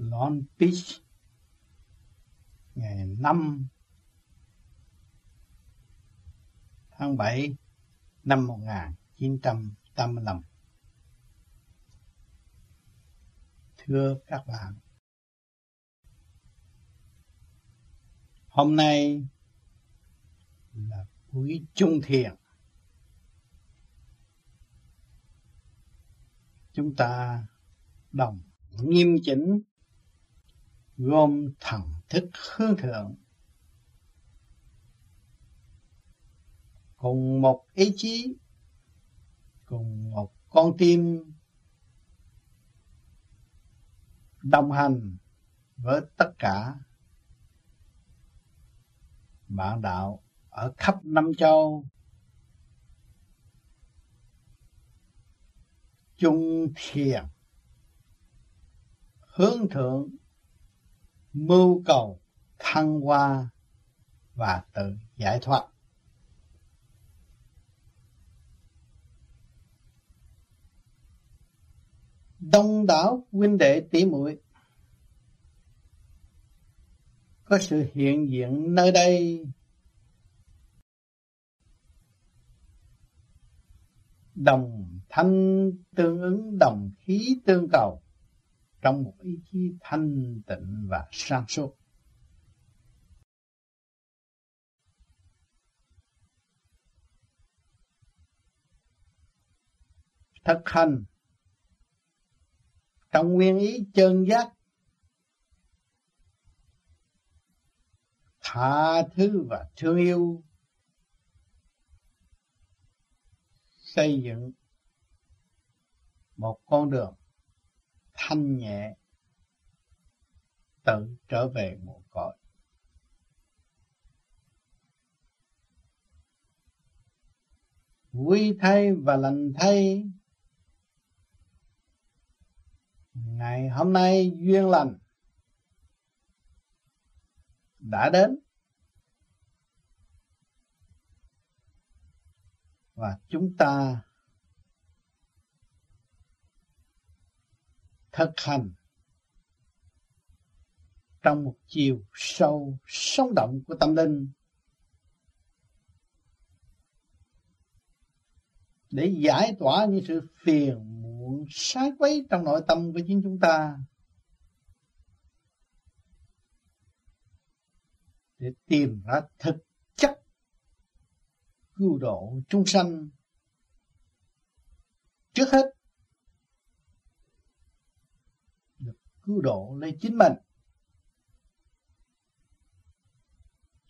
Long Beach ngày 5 tháng 7 năm 1985. Thưa các bạn, hôm nay là buổi trung thiền. Chúng ta đồng nghiêm chỉnh gồm thần thức hướng thượng. Cùng một ý chí, cùng một con tim đồng hành với tất cả bạn đạo ở khắp năm châu. Chung thiền hướng thượng mưu cầu, thăng hoa và tự giải thoát. Đông đảo huynh đệ tỷ muội, có sự hiện diện nơi đây. Đồng thanh tương ứng, đồng khí tương cầu trong một ý chí thanh tịnh và sáng suốt. Thực hành trong nguyên ý chân giác, tha thứ và thương yêu, xây dựng một con đường thanh nhẹ, tự trở về nguồn cội. Vui thay và lành thay, ngày hôm nay duyên lành đã đến. Và chúng ta thực hành. Trong một chiều sâu sống động của tâm linh, để giải tỏa những sự phiền muộn, sai quấy trong nội tâm của chính chúng ta, để tìm ra thực chất cứu độ chúng sanh. Trước hết cứu độ lấy chính mình.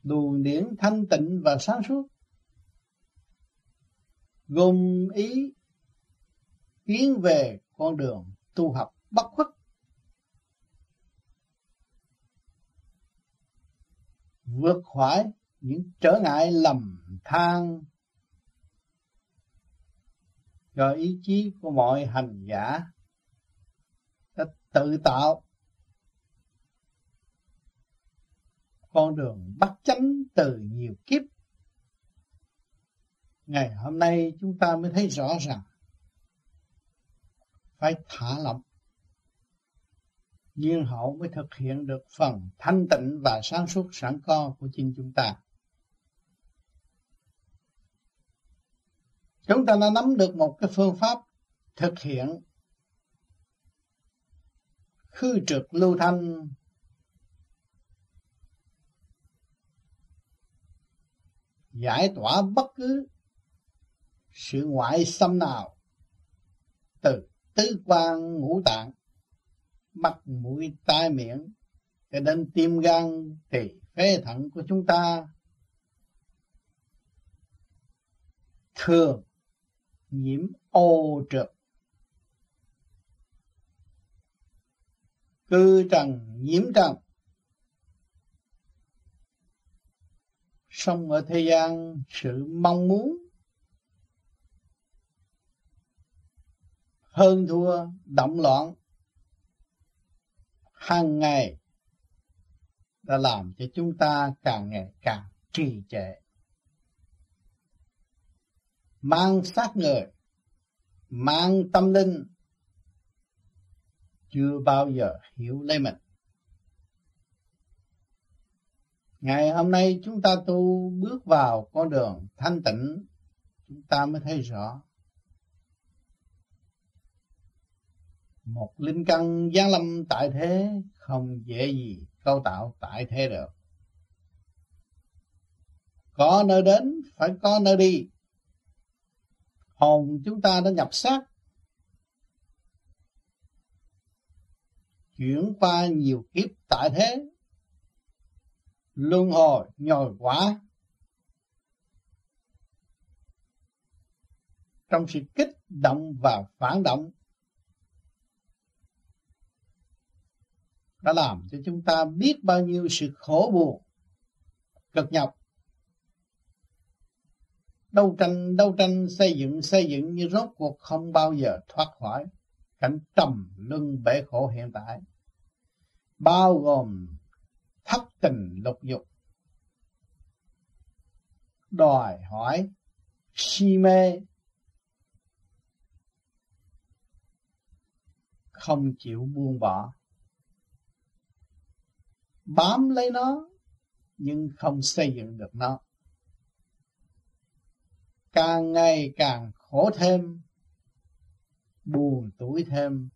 Luồng điển thanh tịnh và sáng suốt, gồm ý tiến về con đường tu học bất khuất. Vượt khỏi những trở ngại lầm than. Do ý chí của mọi hành giả tự tạo. Con đường bắt chánh từ nhiều kiếp. Ngày hôm nay chúng ta mới thấy rõ ràng. Phải thả lỏng. Nhiên hậu mới thực hiện được phần thanh tịnh và sáng suốt sẵn có của chính chúng ta. Chúng ta đã nắm được một cái phương pháp thực hiện khư trực lưu thanh. Giải tỏa bất cứ sự ngoại xâm nào. Từ tứ quan ngũ tạng, mắt, mũi, tai, miệng, cho đến tim gan, tỳ phế thận của chúng ta. Thường nhiễm ô trượt cư trần, nhiễm trần. Sống ở thế gian, sự mong muốn hơn thua, động loạn, hàng ngày đã làm cho chúng ta càng ngày càng trì trệ. Mang sát người, mang tâm linh chưa bao giờ hiểu lấy mình. Ngày hôm nay chúng ta tu bước vào con đường thanh tịnh, chúng ta mới thấy rõ. Một linh căn giáng lâm tại thế không dễ gì câu tạo tại thế được. Có nơi đến phải có nơi đi. Hồn chúng ta đã nhập xác chuyển qua nhiều kiếp tại thế. Luân hồi nhồi quả trong sự kích động và phản động, đã làm cho chúng ta biết bao nhiêu sự khổ buồn, cực nhọc. Đấu tranh đấu tranh, xây dựng xây dựng như rốt cuộc không bao giờ thoát khỏi cảnh trầm luân bể khổ hiện tại bao gồm thất tình lục dục. Đòi hỏi si mê. Không chịu buông bỏ. Bám lấy nó, nhưng không xây dựng được nó. Càng ngày càng khổ thêm, buồn tuổi thêm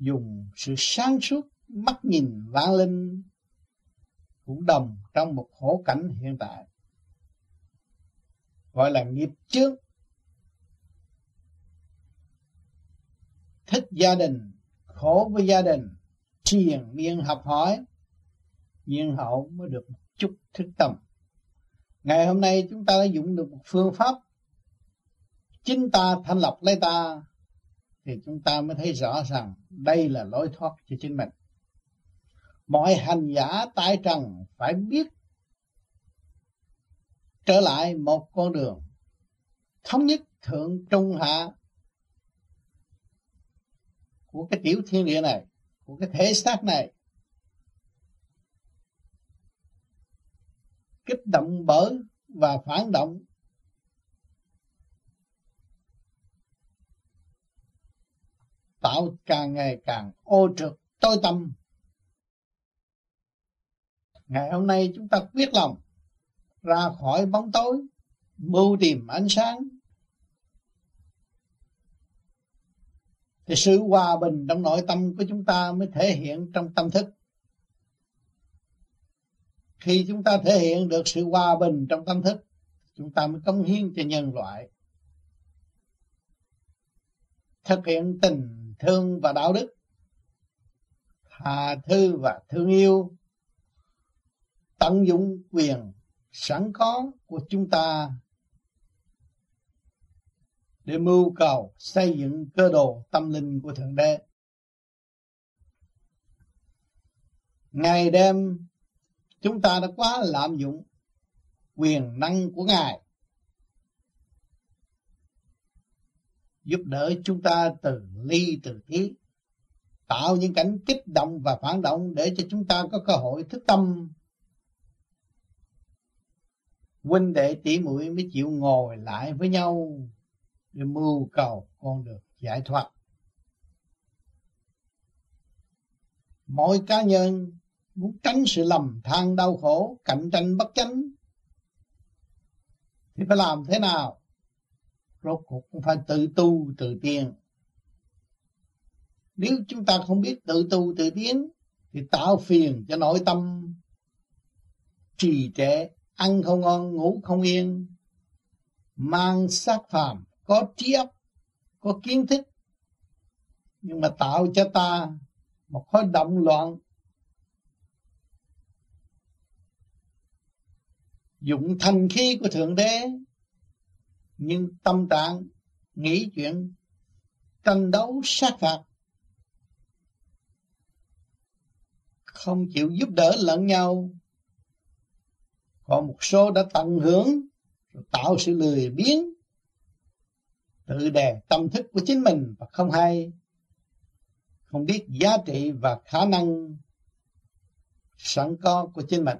dùng sự sáng suốt, mắt nhìn vạn linh cũng đồng trong một khổ cảnh hiện tại. Gọi là nghiệp trước. Thích gia đình, khổ với gia đình triền miên học hỏi, nhiên hậu mới được một chút thức tâm. Ngày hôm nay chúng ta đã dùng được một phương pháp chính ta thanh lọc lấy ta thì chúng ta mới thấy rõ rằng đây là lối thoát cho chính mình. Mọi hành giả tại trần phải biết trở lại một con đường thống nhất thượng trung hạ của cái tiểu thiên địa này, của cái thể xác này. Kích động bởi và phản động tạo càng ngày càng ô trượt tối tâm. Ngày hôm nay chúng ta quyết lòng ra khỏi bóng tối, mưu tìm ánh sáng. Thì sự hòa bình trong nội tâm của chúng ta mới thể hiện trong tâm thức. Khi chúng ta thể hiện được sự hòa bình trong tâm thức, chúng ta mới cống hiến cho nhân loại. Thực hiện tình thương và đạo đức, tha thứ và thương yêu, tận dụng quyền sẵn có của chúng ta để mưu cầu xây dựng cơ đồ tâm linh của Thượng Đế. Ngày đêm, chúng ta đã quá lạm dụng quyền năng của Ngài giúp đỡ chúng ta từ ly, từ thí tạo những cảnh kích động và phản động để cho chúng ta có cơ hội thức tâm. Huynh đệ tỷ muội mới chịu ngồi lại với nhau để mưu cầu con được giải thoát. Mỗi cá nhân muốn tránh sự lầm than đau khổ, cạnh tranh bất chánh, thì phải làm thế nào? Rốt cuộc cũng phải tự tu, tự tiên nếu chúng ta không biết tự tu, tự tiến, thì tạo phiền cho nội tâm. Trì trệ, ăn không ngon, ngủ không yên. Mang sát phàm, có trí óc, có kiến thức. Nhưng mà tạo cho ta một khối động loạn. Dụng thần khí của thượng đế nhưng tâm trạng, nghĩ chuyện, tranh đấu, sát phạt không chịu giúp đỡ lẫn nhau. Còn một số đã tận hưởng rồi tạo sự lười biếng, tự đè tâm thức của chính mình và không hay, không biết giá trị và khả năng sẵn có của chính mình.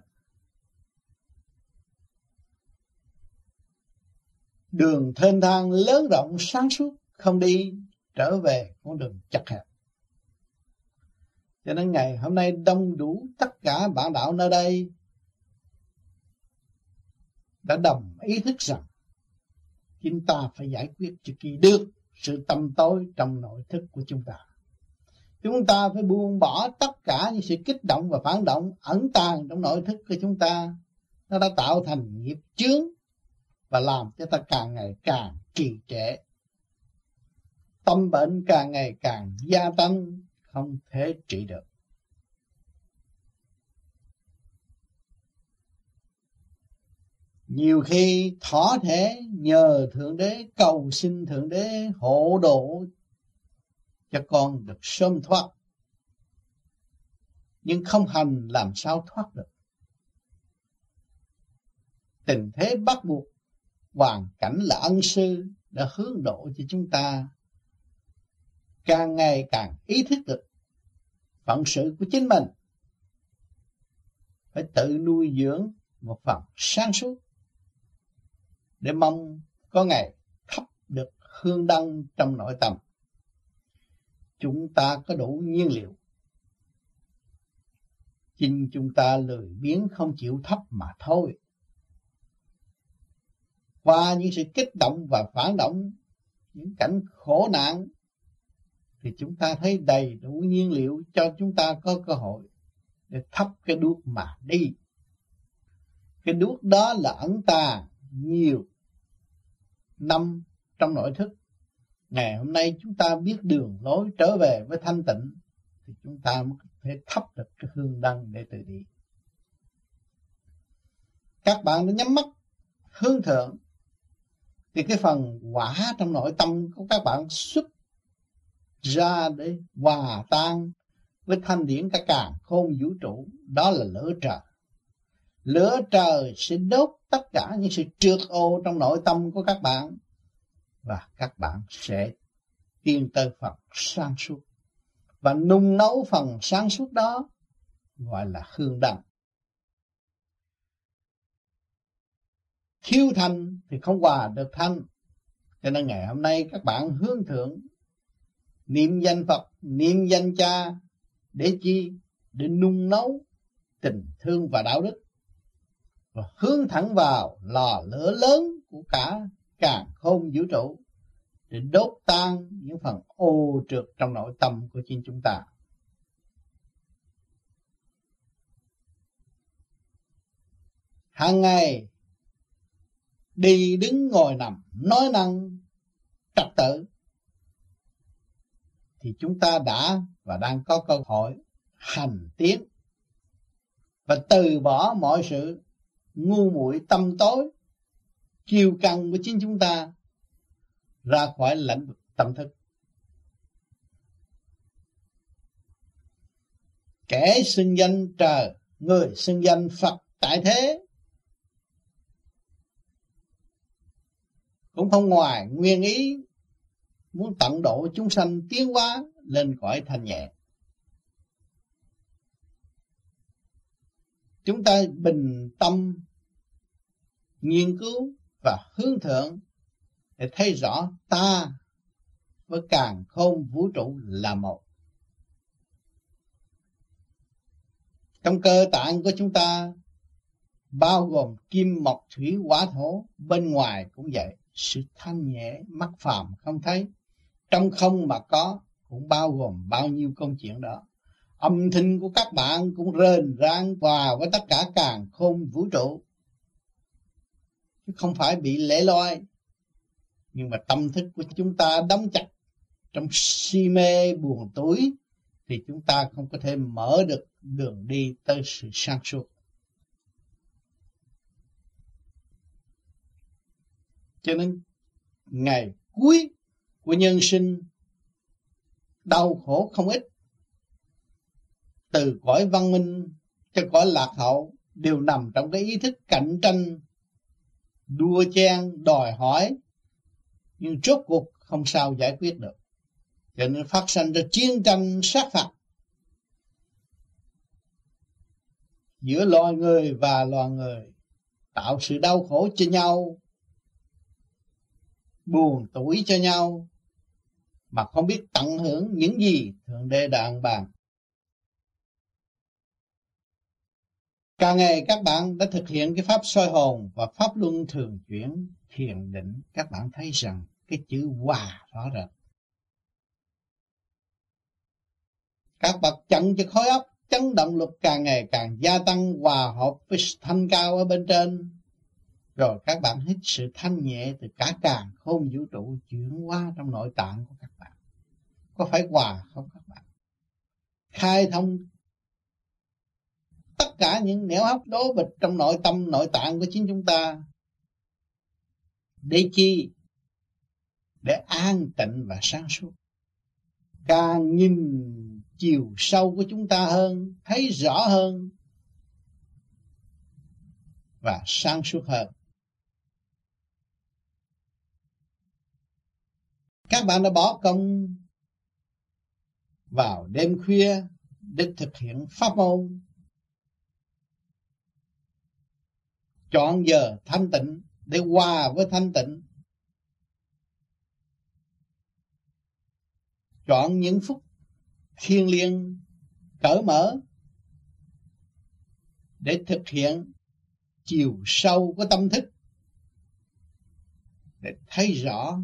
Đường thênh thang lớn rộng sáng suốt, không đi trở về con đường chặt hẹp cho nên ngày hôm nay đông đủ tất cả bạn đạo nơi đây đã đồng ý thức rằng chúng ta phải giải quyết cho kỳ được sự tâm tối trong nội thức của chúng ta. Chúng ta phải buông bỏ tất cả những sự kích động và phản động ẩn tàng trong nội thức của chúng ta. Nó đã tạo thành nghiệp chướng và làm cho ta càng ngày càng trì trệ. Tâm bệnh càng ngày càng gia tăng, không thể trị được. Nhiều khi thỏ thể nhờ Thượng Đế cầu xin Thượng Đế hộ độ cho con được sớm thoát. Nhưng không hành làm sao thoát được. Tình thế bắt buộc, hoàn cảnh là ân sư đã hướng độ cho chúng ta, càng ngày càng ý thức được phận sự của chính mình phải tự nuôi dưỡng một phần sáng suốt để mong có ngày thắp được hương đăng trong nội tâm. Chúng ta có đủ nhiên liệu. Chính chúng ta lười biếng không chịu thắp mà thôi. Qua những sự kích động và phản động, những cảnh khổ nạn, thì chúng ta thấy đầy đủ nhiên liệu cho chúng ta có cơ hội để thắp cái đuốc mà đi. Cái đuốc đó là ẩn ta nhiều năm trong nội thức ngày hôm nay chúng ta biết đường lối trở về với thanh tịnh thì chúng ta mới có thể thắp được cái hương đăng để từ đi các bạn đã nhắm mắt hướng thượng thì cái phần quả trong nội tâm của các bạn xuất ra để hòa tan với thanh điển cả càng khôn vũ trụ, đó là lửa trời. Lửa trời sẽ đốt tất cả những sự trượt ô trong nội tâm của các bạn và các bạn sẽ tiến tới phần sáng suốt. Và nung nấu phần sáng suốt đó gọi là hương đăng. Thiếu thanh thì không hòa được thanh. Cho nên ngày hôm nay các bạn hướng thượng niệm danh Phật, niệm danh cha để chi? Để nung nấu tình thương và đạo đức. Và hướng thẳng vào lò lửa lớn của cả càng khôn vũ trụ để đốt tan những phần ô trượt trong nội tâm của chính chúng ta. Hàng ngày đi đứng ngồi nằm, nói năng, trật tự. Thì chúng ta đã và đang có cơ hội hành tiến. Và từ bỏ mọi sự ngu muội tâm tối kiêu căng của chính chúng ta ra khỏi lãnh vực tâm thức. Kẻ xưng danh trời, người xưng danh phật tại thế cũng không ngoài nguyên ý muốn tận độ chúng sanh tiến hóa lên cõi thanh nhẹ chúng ta bình tâm nghiên cứu và hướng thượng để thấy rõ ta với càng khôn vũ trụ là một. Trong cơ tạng của chúng ta bao gồm kim mộc thủy hỏa thổ, bên ngoài cũng vậy, sự thanh nhẹ mắt phàm không thấy, trong không mà có cũng bao gồm bao nhiêu công chuyện đó. Âm thanh của các bạn cũng rền rang hòa với tất cả càng khôn vũ trụ. Chứ không phải bị lẻ loi nhưng mà tâm thức của chúng ta đóng chặt trong si mê buồn tối thì chúng ta không có thể mở được đường đi tới sự sáng suốt. Cho nên ngày cuối của nhân sinh, đau khổ không ít. Từ cõi văn minh cho cõi lạc hậu đều nằm trong cái ý thức cạnh tranh, đua chen, đòi hỏi. Nhưng rốt cuộc không sao giải quyết được. Cho nên phát sinh ra chiến tranh sát phạt. Giữa loài người và loài người, tạo sự đau khổ cho nhau buồn tuổi cho nhau, mà không biết tận hưởng những gì thượng đế đã ăn bàn. Càng ngày các bạn đã thực hiện cái pháp soi hồn và pháp luân thường chuyển, thiền định. Các bạn thấy rằng cái chữ hòa rõ rệt. Các bậc chặn cho khối óc chấn động lực càng ngày càng gia tăng hòa hợp với thanh cao ở bên trên rồi các bạn hít sự thanh nhẹ từ cả càng không vũ trụ chuyển qua trong nội tạng của các bạn. Có phải hòa không các bạn? Khai thông tất cả những nẻo hấp đố bịch trong nội tâm, nội tạng của chính chúng ta để chi? Để an tịnh và sáng suốt. Càng nhìn chiều sâu của chúng ta hơn, thấy rõ hơn và sáng suốt hơn. Các bạn đã bỏ công vào đêm khuya để thực hiện pháp môn. Chọn giờ thanh tịnh để hòa với thanh tịnh. Chọn những phút thiêng liêng, cởi mở để thực hiện chiều sâu của tâm thức, để thấy rõ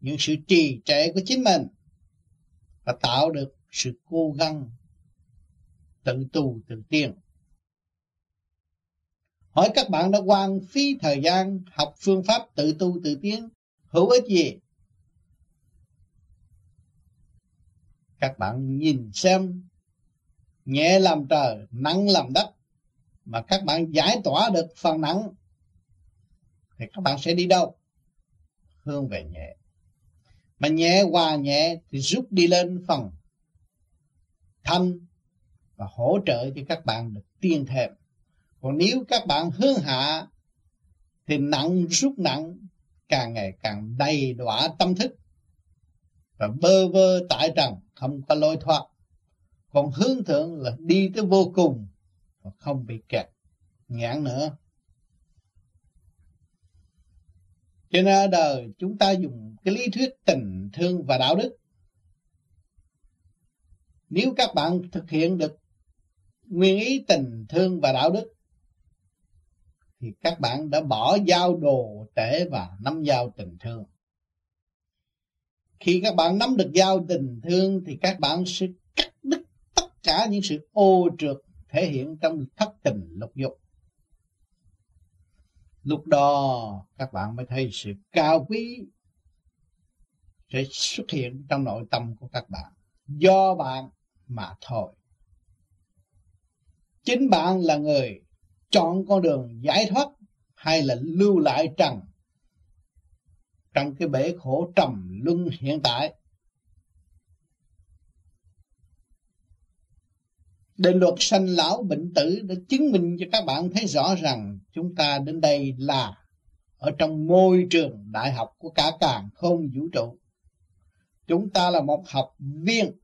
những sự trì trệ của chính mình và tạo được sự cố gắng, tự tu, tự tiên hỏi các bạn đã quan phí thời gian học phương pháp tự tu, tự tiến, hữu ích gì? Các bạn nhìn xem, nhẹ làm trời, nặng làm đất, mà các bạn giải tỏa được phần nặng, thì các bạn sẽ đi đâu? Hướng về nhẹ mà nhẹ hòa nhẹ thì rút đi lên phần thanh và hỗ trợ cho các bạn được tiên thêm. Còn nếu các bạn hướng hạ thì nặng, rút nặng, càng ngày càng đầy đọa tâm thức và bơ vơ tại trần, không có lối thoát. Còn hướng thượng là đi tới vô cùng và không bị kẹt, nhãn nữa. Cho nên ở đời chúng ta dùng cái lý thuyết tình thương và đạo đức nếu các bạn thực hiện được nguyên ý tình thương và đạo đức, thì các bạn đã bỏ giao đồ tể và nắm giao tình thương khi các bạn nắm được giao tình thương, thì các bạn sẽ cắt đứt tất cả những sự ô trượt thể hiện trong thất tình lục dục. Lúc đó, các bạn mới thấy sự cao quý sẽ xuất hiện trong nội tâm của các bạn do bạn mà thôi. Chính bạn là người chọn con đường giải thoát hay là lưu lại trần trong cái bể khổ trầm luân hiện tại Định luật sanh lão bệnh tử đã chứng minh cho các bạn thấy rõ rằng chúng ta đến đây là ở trong môi trường đại học của cả càng không vũ trụ. Chúng ta là một học viên,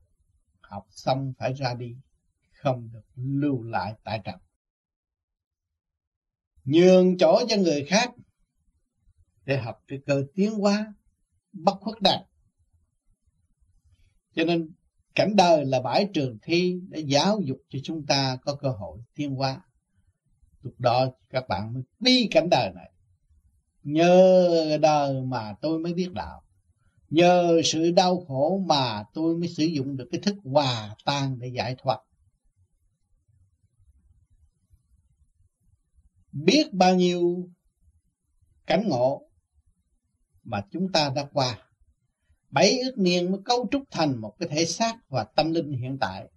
học xong phải ra đi, không được lưu lại tại trần. Nhường chỗ cho người khác để học cái cơ tiến hóa bất khuất đạt cho nên cảnh đời là bãi trường thi để giáo dục cho chúng ta có cơ hội tiến hóa. Lúc đó các bạn mới đi cảnh đời này. Nhờ đời mà tôi mới biết đạo. Nhờ sự đau khổ mà tôi mới sử dụng được cái thức hòa tan để giải thoát. Biết bao nhiêu cảnh ngộ mà chúng ta đã qua. Bảy ước niên mới cấu trúc thành một cái thể xác và tâm linh hiện tại.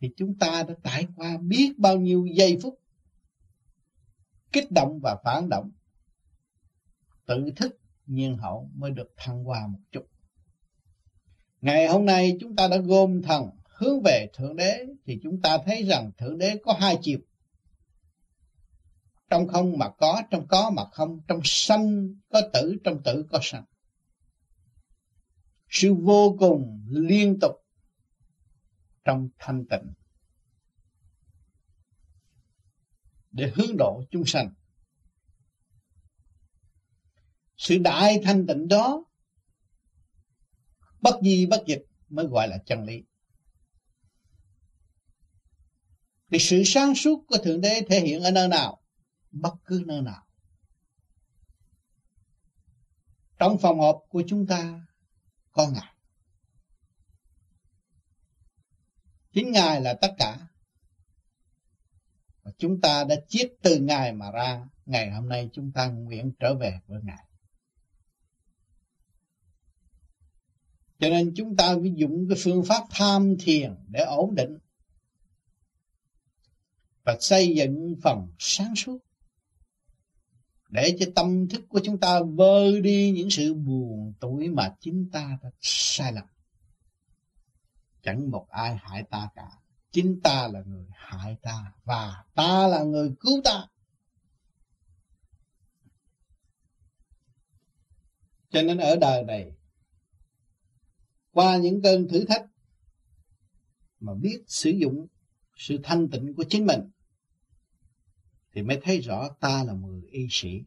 Thì chúng ta đã trải qua biết bao nhiêu giây phút kích động và phản động. Tự thức nhiên hậu mới được thăng hoa một chút. Ngày hôm nay chúng ta đã gom thần hướng về Thượng Đế, thì chúng ta thấy rằng Thượng Đế có hai chiều trong không mà có, trong có mà không, trong sanh có tử, trong tử có sanh sự vô cùng liên tục trong thanh tịnh để hướng độ chúng sanh. Sự đại thanh tịnh đó bất di bất dịch mới gọi là chân lý. Thì sự sáng suốt của thượng đế thể hiện ở nơi nào? Bất cứ nơi nào. Trong phòng họp của chúng ta có ngài. Chính ngài là tất cả. Và chúng ta đã chiết từ ngài mà ra, ngày hôm nay chúng ta nguyện trở về với ngài. Cho nên chúng ta phải dùng cái phương pháp tham thiền để ổn định và xây dựng phần sáng suốt để cho tâm thức của chúng ta vơi đi những sự buồn tuổi mà chính ta đã sai lầm. Chẳng một ai hại ta cả. Chính ta là người hại ta và ta là người cứu ta. Cho nên ở đời này, qua những cơn thử thách mà biết sử dụng sự thanh tịnh của chính mình thì mới thấy rõ ta là người y sĩ.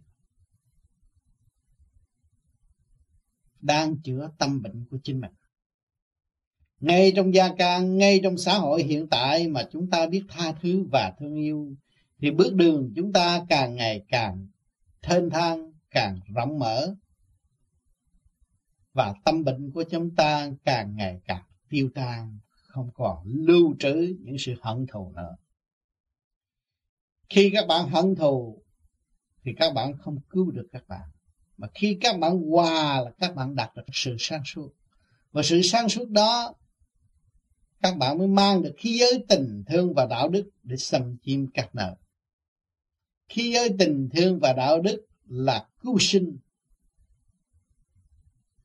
Đang chữa tâm bệnh của chính mình. Ngay trong gia can, ngay trong xã hội hiện tại mà chúng ta biết tha thứ và thương yêu, thì bước đường chúng ta càng ngày càng thênh thang, càng rộng mở. Và tâm bệnh của chúng ta càng ngày càng tiêu tan, không còn lưu trữ những sự hận thù nữa khi các bạn hận thù, thì các bạn không cứu được các bạn. Mà khi các bạn hòa là các bạn đạt được sự sáng suốt. Và sự sáng suốt đó, các bạn mới mang được khí giới tình, thương và đạo đức để xâm chiếm các nợ khí giới tình, thương và đạo đức là cứu sinh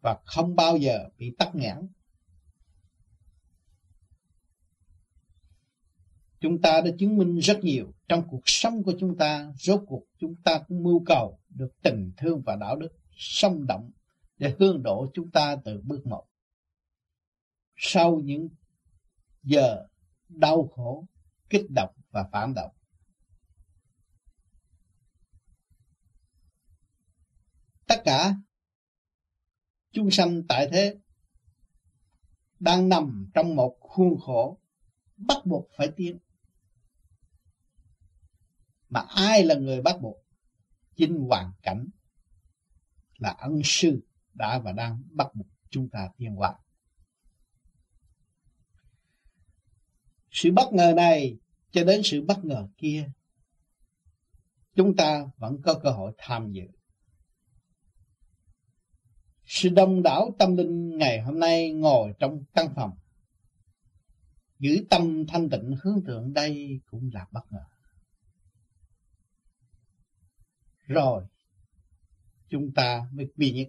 và không bao giờ bị tắc nghẽn. Chúng ta đã chứng minh rất nhiều trong cuộc sống của chúng ta, rốt cuộc chúng ta cũng mưu cầu được tình thương và đạo đức sống động để hương độ chúng ta từ bước một. Sau những giờ đau khổ, kích động và phản động, tất cả chúng sanh tại thế đang nằm trong một khuôn khổ bắt buộc phải tiến mà ai là người bắt buộc? Chính hoàn cảnh là ân sư đã và đang bắt buộc chúng ta tiến hóa. Sự bất ngờ này cho đến sự bất ngờ kia, chúng ta vẫn có cơ hội tham dự. Sự đông đảo tâm linh ngày hôm nay ngồi trong căn phòng, giữ tâm thanh tịnh hướng thượng đây cũng là bất ngờ. Rồi, chúng ta mới quy nhất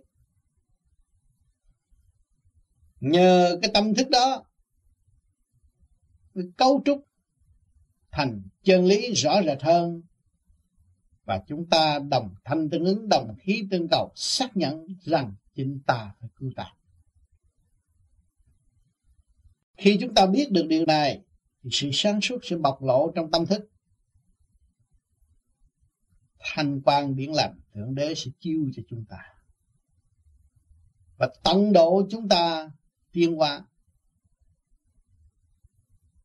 nhờ cái tâm thức đó, mới cấu trúc thành chân lý rõ rệt hơn. Và chúng ta đồng thanh tương ứng, đồng khí tương cầu, xác nhận rằng chính ta phải cứu ta. Khi chúng ta biết được điều này, thì sự sáng suốt sẽ bộc lộ trong tâm thức thanh quan biển lành, thượng đế sẽ chiêu cho chúng ta. Và tận độ chúng ta tiến hóa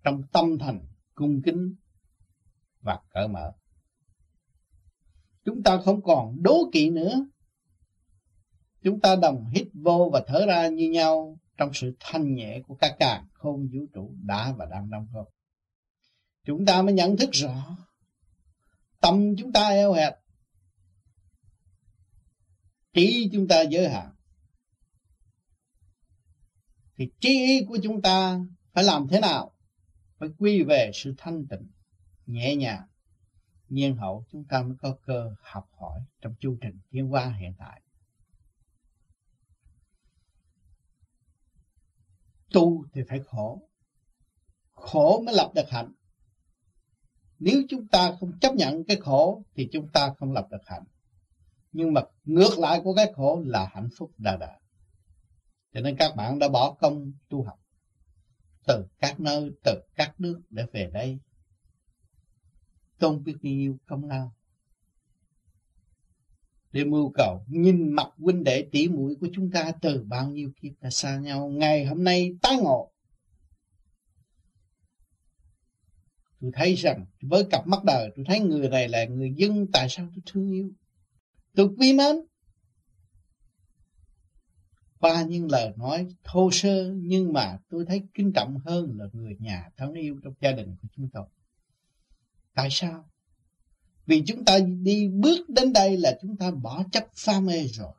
trong tâm thành, cung kính và cởi mở. Chúng ta không còn đố kỵ nữa. Chúng ta đồng hít vô và thở ra như nhau trong sự thanh nhẹ của các càng không vũ trụ đã và đang đóng góp. Chúng ta mới nhận thức rõ tâm chúng ta eo hẹp, trí chúng ta giới hạn, thì trí ý của chúng ta phải làm thế nào? Phải quy về sự thanh tịnh, nhẹ nhàng. Nhiên hậu chúng ta mới có cơ học hỏi trong chu trình tiến hóa hiện tại. Tu thì phải khổ khổ mới lập được hạnh nếu chúng ta không chấp nhận cái khổ thì chúng ta không lập được hạnh. Nhưng mà ngược lại của cái khổ là hạnh phúc đà đà. Cho nên các bạn đã bỏ công tu học từ các nơi, từ các nước để về đây. Tôn biết bao nhiêu công lao. Để mưu cầu, nhìn mặt huynh đệ tỷ muội của chúng ta từ bao nhiêu kiếp đã xa nhau, ngày hôm nay tái ngộ. Tôi thấy rằng với cặp mắt đời, tôi thấy người này là người dân, tại sao tôi thương yêu? Tôi quý mến. Qua những lời nói thô sơ, nhưng mà tôi thấy kính trọng hơn là người nhà thân yêu trong gia đình của chúng tôi. Tại sao? Vì chúng ta đi bước đến đây là chúng ta bỏ chấp pha mê rồi.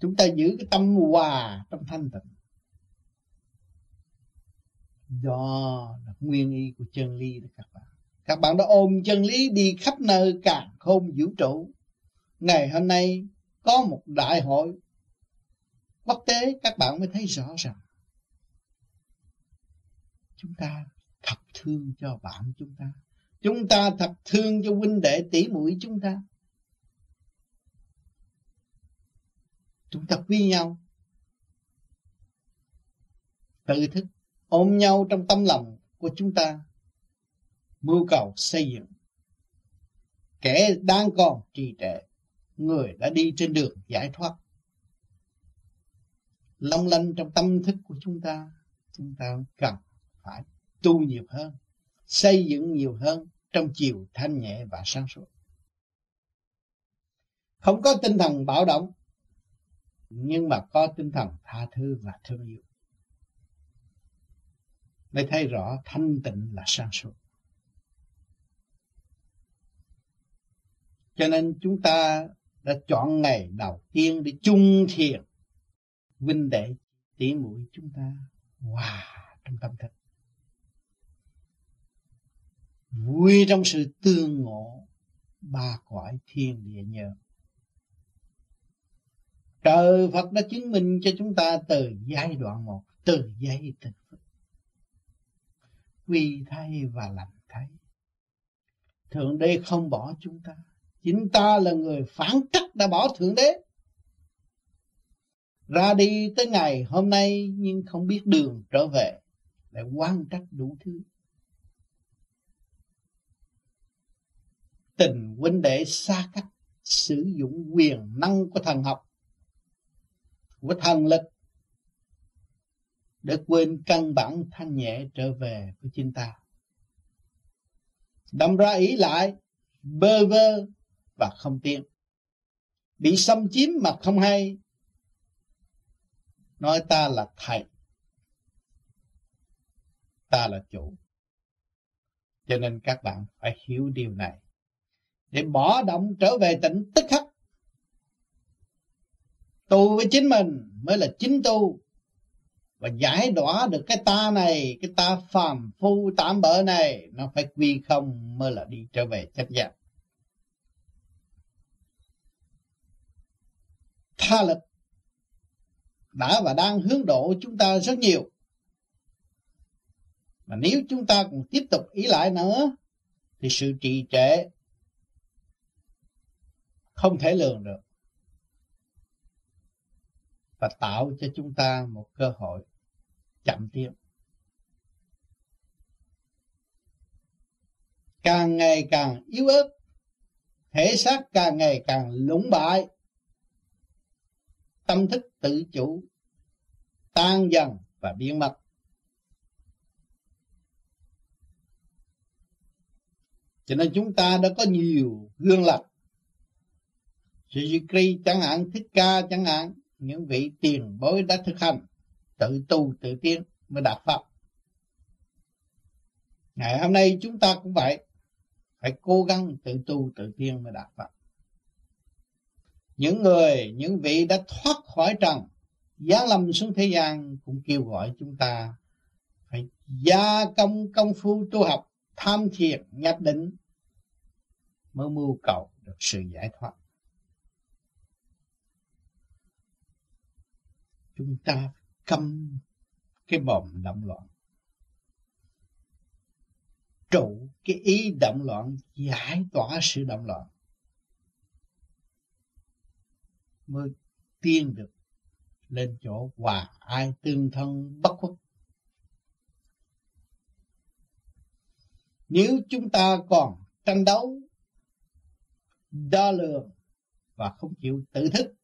Chúng ta giữ cái tâm hòa trong thanh tịnh do là nguyên y của chân lý đó các bạn. Các bạn đã ôm chân lý đi khắp nơi càng không vũ trụ. Ngày hôm nay có một đại hội quốc tế, các bạn mới thấy rõ ràng. Chúng ta thật thương cho bạn chúng ta. Chúng ta thật thương cho huynh đệ tỷ muội chúng ta. Chúng ta quý nhau. Tự thức ôm nhau trong tâm lòng của chúng ta. Mưu cầu xây dựng. Kẻ đang còn trì trệ, người đã đi trên đường giải thoát. Long lanh trong tâm thức của chúng ta chúng ta cần phải tu nhiều hơn, xây dựng nhiều hơn trong chiều thanh nhẹ và sáng suốt. Không có tinh thần bạo động, nhưng mà có tinh thần tha thứ và thương yêu mới thấy rõ thanh tịnh là sáng suốt. Cho nên chúng ta đã chọn ngày đầu tiên để chung thiền. Vinh đệ tỉ mũi chúng ta hòa wow, trong tâm thức. Vui trong sự tương ngộ ba cõi thiên địa nhờ. Trời Phật đã chứng minh cho chúng ta từ giai đoạn một từ giây từ. phút quy thay và làm thay. Thượng đế không bỏ chúng ta. Chính ta là người phản cách đã bỏ thượng đế. Ra đi tới ngày hôm nay nhưng không biết đường trở về lại quan trách đủ thứ. Tình huynh đệ xa cách sử dụng quyền năng của thần học, của thần lực để quên căn bản thanh nhẹ trở về của chính ta. Đâm ra ý lại, bơ vơ và không tiến bị xâm chiếm mà không hay. Nói ta là thầy. Ta là chủ. Cho nên các bạn phải hiểu điều này. Để bỏ động trở về tỉnh tức khắc. Tu với chính mình mới là chính tu và giải đỏa được cái ta này, cái ta phàm phu tạm bỡ này, nó phải quy không mới là đi trở về chân giác tha lực đã và đang hướng độ chúng ta rất nhiều. Mà nếu chúng ta còn tiếp tục ý lại nữa, thì sự trì trệ không thể lường được. Và tạo cho chúng ta một cơ hội chậm tiến càng ngày càng yếu ớt, thể xác càng ngày càng lũng bại, tâm thức tự chủ, tan dần và biến mất. Cho nên chúng ta đã có nhiều gương lập. Suzuki chẳng hạn, Thích Ca chẳng hạn, những vị tiền bối đã thực hành tự tu, tự tiến mới đạt pháp. Ngày hôm nay chúng ta cũng vậy, phải cố gắng tự tu, tự tiến mới đạt pháp. Những người, những vị đã thoát khỏi trần giáng lâm xuống thế gian cũng kêu gọi chúng ta phải gia công công phu tu học, tham thiền, nhập định, mới mưu cầu được sự giải thoát. Chúng ta câm cái bồn động loạn. Trụ cái ý động loạn, giải tỏa sự động loạn mới tiên được lên chỗ hòa ai tương thân bất khuất. Nếu chúng ta còn tranh đấu, đo lường và không chịu tự thức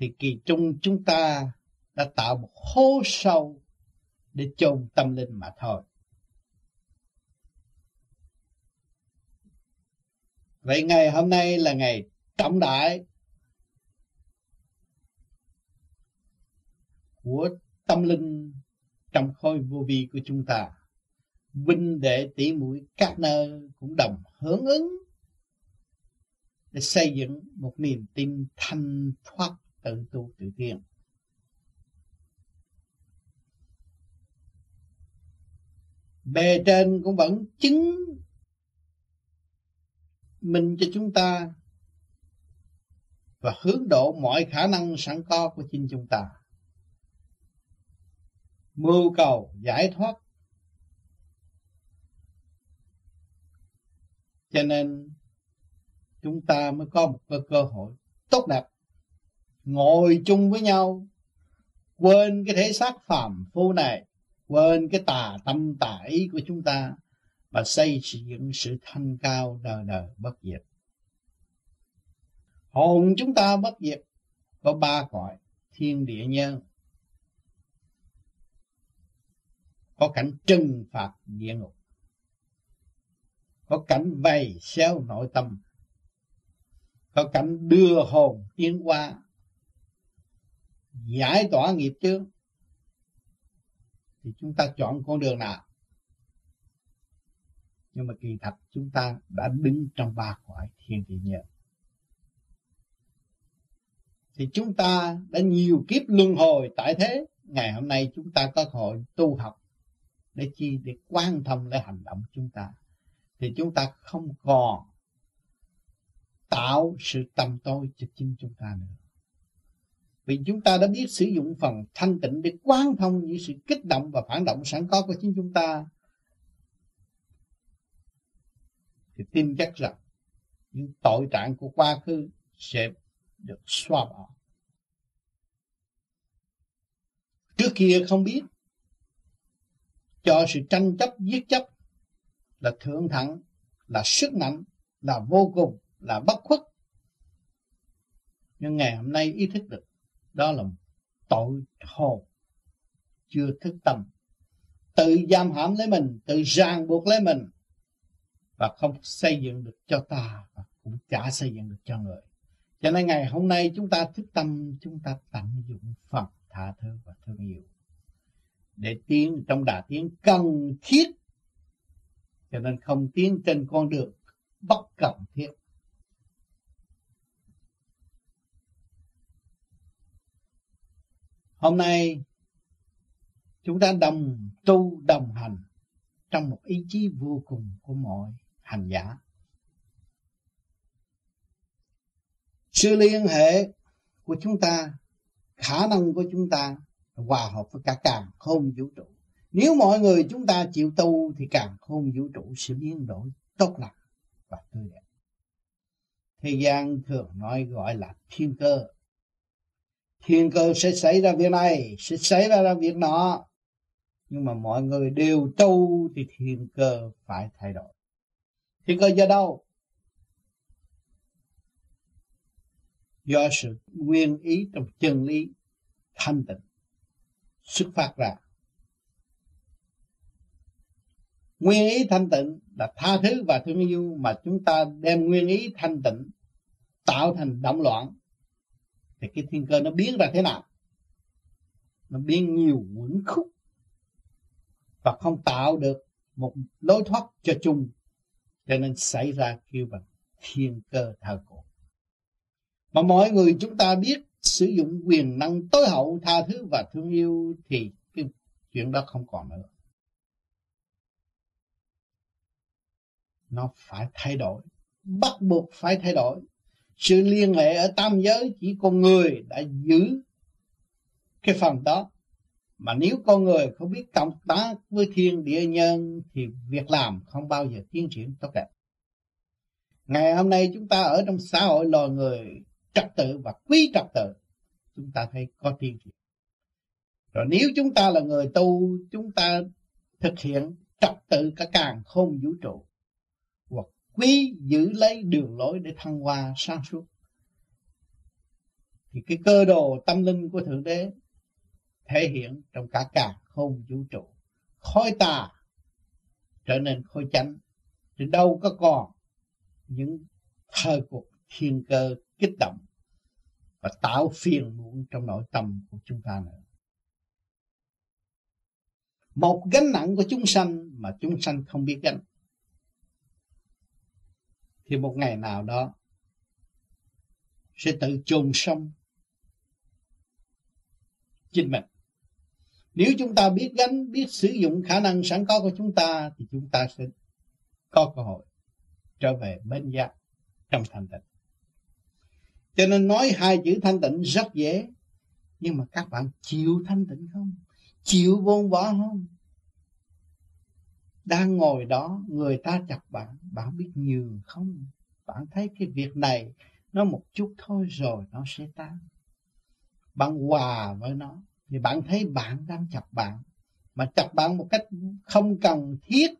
thì kỳ trung chúng ta đã tạo một hố sâu để chôn tâm linh mà thôi. Vậy ngày hôm nay là ngày trọng đại của tâm linh trong khối vô vi của chúng ta. Vinh đệ tỷ mũi các nơi cũng đồng hưởng ứng để xây dựng một niềm tin thanh thoát tự tu tự tiến. Bề trên cũng vẫn chứng minh cho chúng ta và hướng độ mọi khả năng sẵn có của chính chúng ta. Mưu cầu giải thoát Cho nên chúng ta mới có một cơ hội tốt đẹp ngồi chung với nhau, quên cái thể xác phàm phu này, quên cái tà tâm tà ý của chúng ta và xây dựng sự thanh cao đời đời bất diệt. Hồn chúng ta bất diệt, có ba cõi, thiên địa nhân có cảnh trừng phạt địa ngục. Có cảnh vầy xéo nội tâm. Có cảnh đưa hồn tiến qua giải tỏa nghiệp chướng, thì chúng ta chọn con đường nào? Nhưng mà kỳ thật chúng ta đã đứng trong ba cõi thiên địa nhân thì chúng ta đã nhiều kiếp luân hồi tại thế, ngày hôm nay chúng ta có hội tu học để chi, để quan thông lấy hành động chúng ta. Thì chúng ta không còn tạo sự tầm tôi cho chính chúng ta nữa vì chúng ta đã biết sử dụng phần thanh tịnh để quán thông những sự kích động và phản động sẵn có của chính chúng ta. Thì tin chắc rằng những tội trạng của quá khứ sẽ được xóa bỏ. Trước kia không biết, cho sự tranh chấp, giết chấp là thượng thẳng, là sức mạnh, là vô cùng, là bất khuất. Nhưng ngày hôm nay ý thức được đó là tội hồn. Chưa thức tâm. Tự giam hãm lấy mình, tự ràng buộc lấy mình. Và không xây dựng được cho ta, và cũng chả xây dựng được cho người. Cho nên ngày hôm nay chúng ta thức tâm, chúng ta tận dụng Phật tha thứ và thương yêu. Để tiến trong đà tiến cần thiết, cho nên không tiến trên con đường bất cần thiết. Hôm nay, chúng ta đồng tu, đồng hành trong một ý chí vô cùng của mọi hành giả sự liên hệ của chúng ta, khả năng của chúng ta hòa hợp với cả càng không vũ trụ nếu mọi người chúng ta chịu tu thì càng không vũ trụ sẽ biến đổi tốt lành và tươi đẹp. Thế gian thường nói gọi là thiên cơ. Thiên cơ sẽ xảy ra việc này, sẽ xảy ra việc nọ. Nhưng mà mọi người đều tu thì thiên cơ phải thay đổi. Thiên cơ do đâu? Do sự nguyên ý trong chân lý thanh tịnh xuất phát ra nguyên ý thanh tịnh là tha thứ và thương yêu mà chúng ta đem nguyên ý thanh tịnh tạo thành động loạn thì cái thiên cơ nó biến ra thế nào? Nó biến nhiều quẩn khúc. Và không tạo được một lối thoát cho chung. Cho nên xảy ra kêu bằng thiên cơ thờ cổ. Mà mọi người chúng ta biết sử dụng quyền năng tối hậu, tha thứ và thương yêu thì cái chuyện đó không còn nữa. Nó phải thay đổi. Bắt buộc phải thay đổi sự liên hệ ở tam giới chỉ con người đã giữ cái phần đó. Mà nếu con người không biết cộng tác với thiên địa nhân thì việc làm không bao giờ tiến triển tốt đẹp. Ngày hôm nay chúng ta ở trong xã hội loài người trật tự và quý trật tự, chúng ta thấy có tiến triển. Rồi nếu chúng ta là người tu, chúng ta thực hiện trật tự cả càng không vũ trụ quý giữ lấy đường lối để thăng hoa sáng suốt. Thì cái cơ đồ tâm linh của thượng đế thể hiện trong cả cả không vũ trụ. Khói tà trở nên khói chánh thì đâu có còn những thời cuộc thiên cơ kích động và tạo phiền muộn trong nội tâm của chúng ta nữa. Một gánh nặng của chúng sanh mà chúng sanh không biết gánh thì một ngày nào đó, sẽ tự chôn sống chính mình. Nếu chúng ta biết gánh, biết sử dụng khả năng sẵn có của chúng ta, thì chúng ta sẽ có cơ hội trở về bên giác trong thanh tịnh. Cho nên nói hai chữ thanh tịnh rất dễ, nhưng mà các bạn chịu thanh tịnh không? Chịu vốn bỏ không? Đang ngồi đó, người ta chặt bạn. Bạn biết nhường không? Bạn thấy cái việc này nó một chút thôi rồi nó sẽ tan. Bạn hòa với nó. Thì bạn thấy bạn đang chặt bạn. Mà chặt bạn một cách không cần thiết,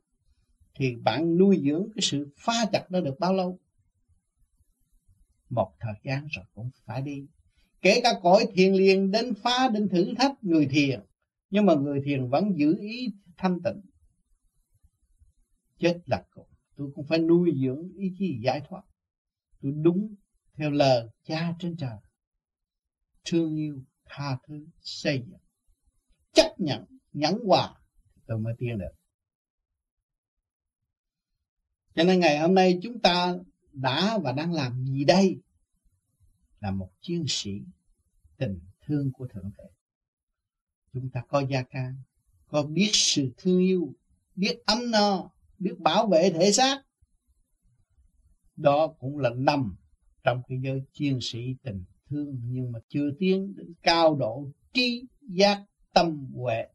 thì bạn nuôi dưỡng cái sự pha chặt đó được bao lâu? Một thời gian rồi cũng phải đi. Kể cả cõi thiền liền, đến phá, đến thử thách, người thiền. Nhưng mà người thiền vẫn giữ ý thanh tịnh chết là cùng tôi cũng phải nuôi dưỡng ý chí giải thoát. Tôi đúng theo lời cha trên trời. Thương yêu tha thứ, xây dựng, chấp nhận, nhẫn hòa tôi mới tiến được. Cho nên ngày hôm nay chúng ta đã và đang làm gì đây? Là một chiến sĩ tình thương của thượng đế. Chúng ta có gia can, có biết sự thương yêu, biết ấm no biết bảo vệ thể xác. Đó cũng là nằm trong cái giới chiến sĩ tình thương, nhưng mà chưa tiến đến cao độ trí giác tâm huệ.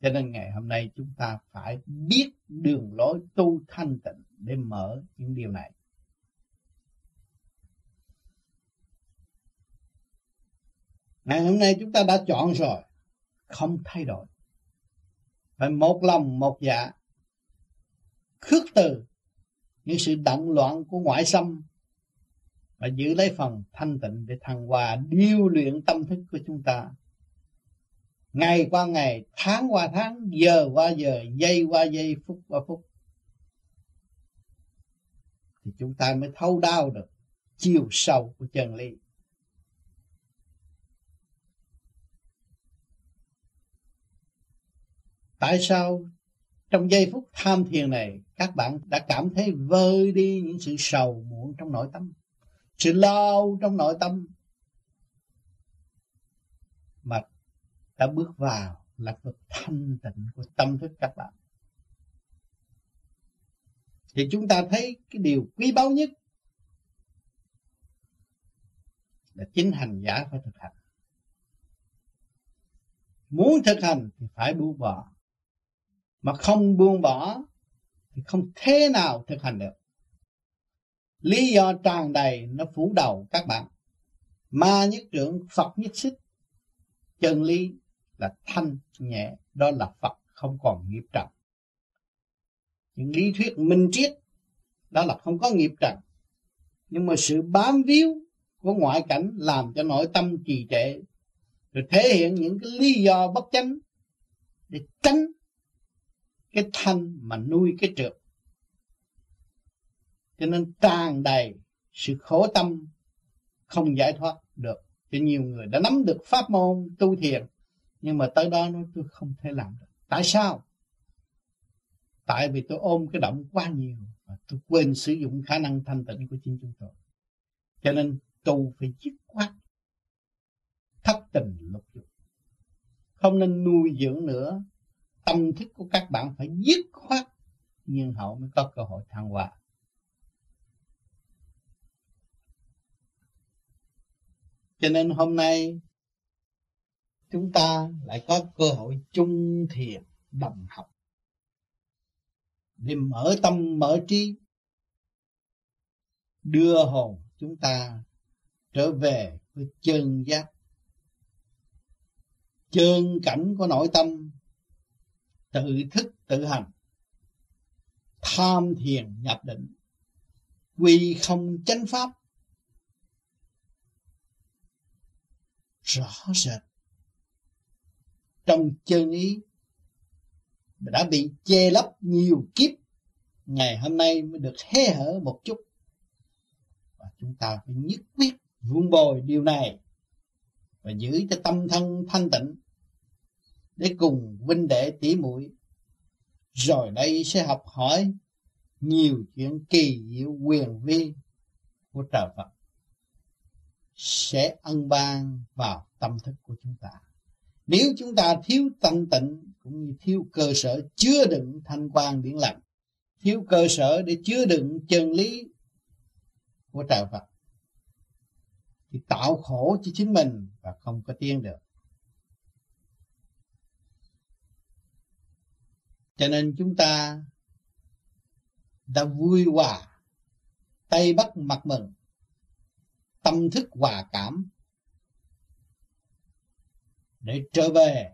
Cho nên ngày hôm nay chúng ta phải biết đường lối tu thanh tịnh để mở những điều này. Ngày hôm nay chúng ta đã chọn rồi, không thay đổi. Phải một lòng, một dạ khước từ những sự động loạn của ngoại xâm và giữ lấy phần thanh tịnh để thăng hòa điêu luyện tâm thức của chúng ta. Ngày qua ngày, tháng qua tháng, giờ qua giờ, giây qua giây, phút qua phút, thì chúng ta mới thấu đau được chiều sâu của chân lý. Tại sao trong giây phút tham thiền này, các bạn đã cảm thấy vơi đi những sự sầu muộn trong nội tâm. Sự lo trong nội tâm mà đã bước vào là vực thanh tịnh của tâm thức các bạn. Thì chúng ta thấy cái điều quý báu nhất là chính hành giả phải thực hành. Muốn thực hành thì phải buông bỏ mà không buông bỏ, thì không thế nào thực hành được. Lý do tràn đầy nó phủ đầu các bạn. Ma nhất trưởng, phật nhất xích, chân lý là thanh, nhẹ, đó là phật, không còn nghiệp trần. Những lý thuyết minh triết, đó là không có nghiệp trần. Nhưng mà sự bám víu của ngoại cảnh làm cho nội tâm trì trệ, rồi thể hiện những cái lý do bất chánh để tránh cái thanh mà nuôi cái trượt. Cho nên tràn đầy sự khổ tâm, không giải thoát được. Cho nhiều người đã nắm được pháp môn, tu thiền, nhưng mà tới đó nói, tôi không thể làm được. Tại sao? Tại vì tôi ôm cái động quá nhiều và tôi quên sử dụng khả năng thanh tịnh của chính chúng tôi. Cho nên tu phải dứt khoát, thất tình lục dục. Không nên nuôi dưỡng nữa tâm thức của các bạn phải dứt khoát, nhưng hậu mới có cơ hội thăng hoa. Cho nên hôm nay, chúng ta lại có cơ hội chung thiền, đồng học. Để mở tâm, mở trí, đưa hồn chúng ta trở về với chân giác. Chân cảnh của nội tâm tự thức, tự hành. Tham thiền nhập định. Quy không chánh pháp. Rõ rệt. Trong chân ý đã bị che lấp nhiều kiếp, ngày hôm nay mới được hé hở một chút. Và chúng ta phải nhất quyết vun bồi điều này và giữ cho tâm thân thanh tịnh để cùng huynh đệ tỷ muội rồi đây sẽ học hỏi nhiều chuyện kỳ diệu quyền vi của trời Phật sẽ ân ban vào tâm thức của chúng ta. Nếu chúng ta thiếu tâm tịnh cũng như thiếu cơ sở chứa đựng thanh quan điển lành, thiếu cơ sở để chứa đựng chân lý của trời Phật thì tạo khổ cho chính mình và không có tiên được. Cho nên chúng ta đã vui hòa, tay bắt mặt mừng, tâm thức hòa cảm để trở về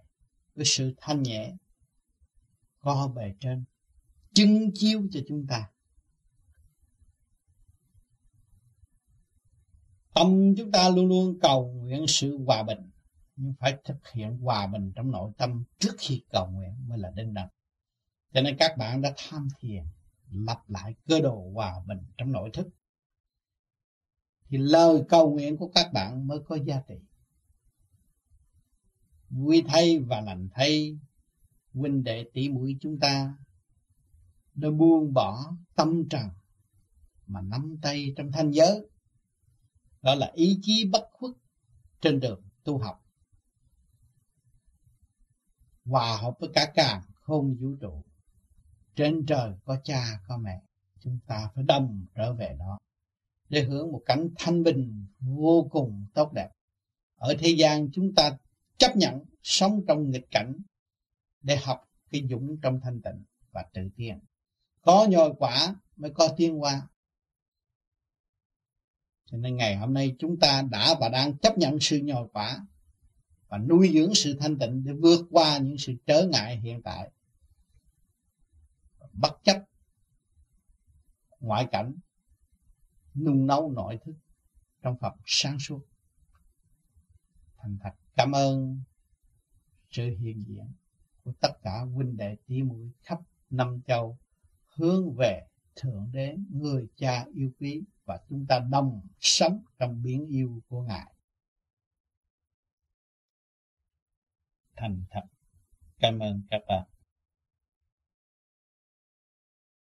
với sự thanh nhẹ có bề trên chứng chiếu cho chúng ta. Tâm chúng ta luôn luôn cầu nguyện sự hòa bình nhưng phải thực hiện hòa bình trong nội tâm trước khi cầu nguyện mới là đinh đẳng cho nên các bạn đã tham thiền lặp lại cơ đồ hòa bình trong nội thức. Thì lời cầu nguyện của các bạn mới có giá trị. Vui thay và lành thay, huynh đệ tỷ muội chúng ta đã buông bỏ tâm trần mà nắm tay trong thanh giới. Đó là ý chí bất khuất trên đường tu học. Hòa hợp với cả càng không vũ trụ trên trời có cha, có mẹ, chúng ta phải đồng trở về đó để hưởng một cảnh thanh bình vô cùng tốt đẹp. Ở thế gian chúng ta chấp nhận sống trong nghịch cảnh để học cái dũng trong thanh tịnh và tự tiên có nhồi quả mới có tiên hoa. Cho nên ngày hôm nay chúng ta đã và đang chấp nhận sự nhồi quả và nuôi dưỡng sự thanh tịnh để vượt qua những sự trở ngại hiện tại bất chấp. Ngoại cảnh, nung nấu nội thức trong Phật sáng suốt. Thành thật, cảm ơn sự hiện diện của tất cả huynh đệ tỷ muội khắp năm châu hướng về thượng đế, người cha yêu quý và chúng ta đồng sống trong biển yêu của ngài. Thành thật, cảm ơn các bạn.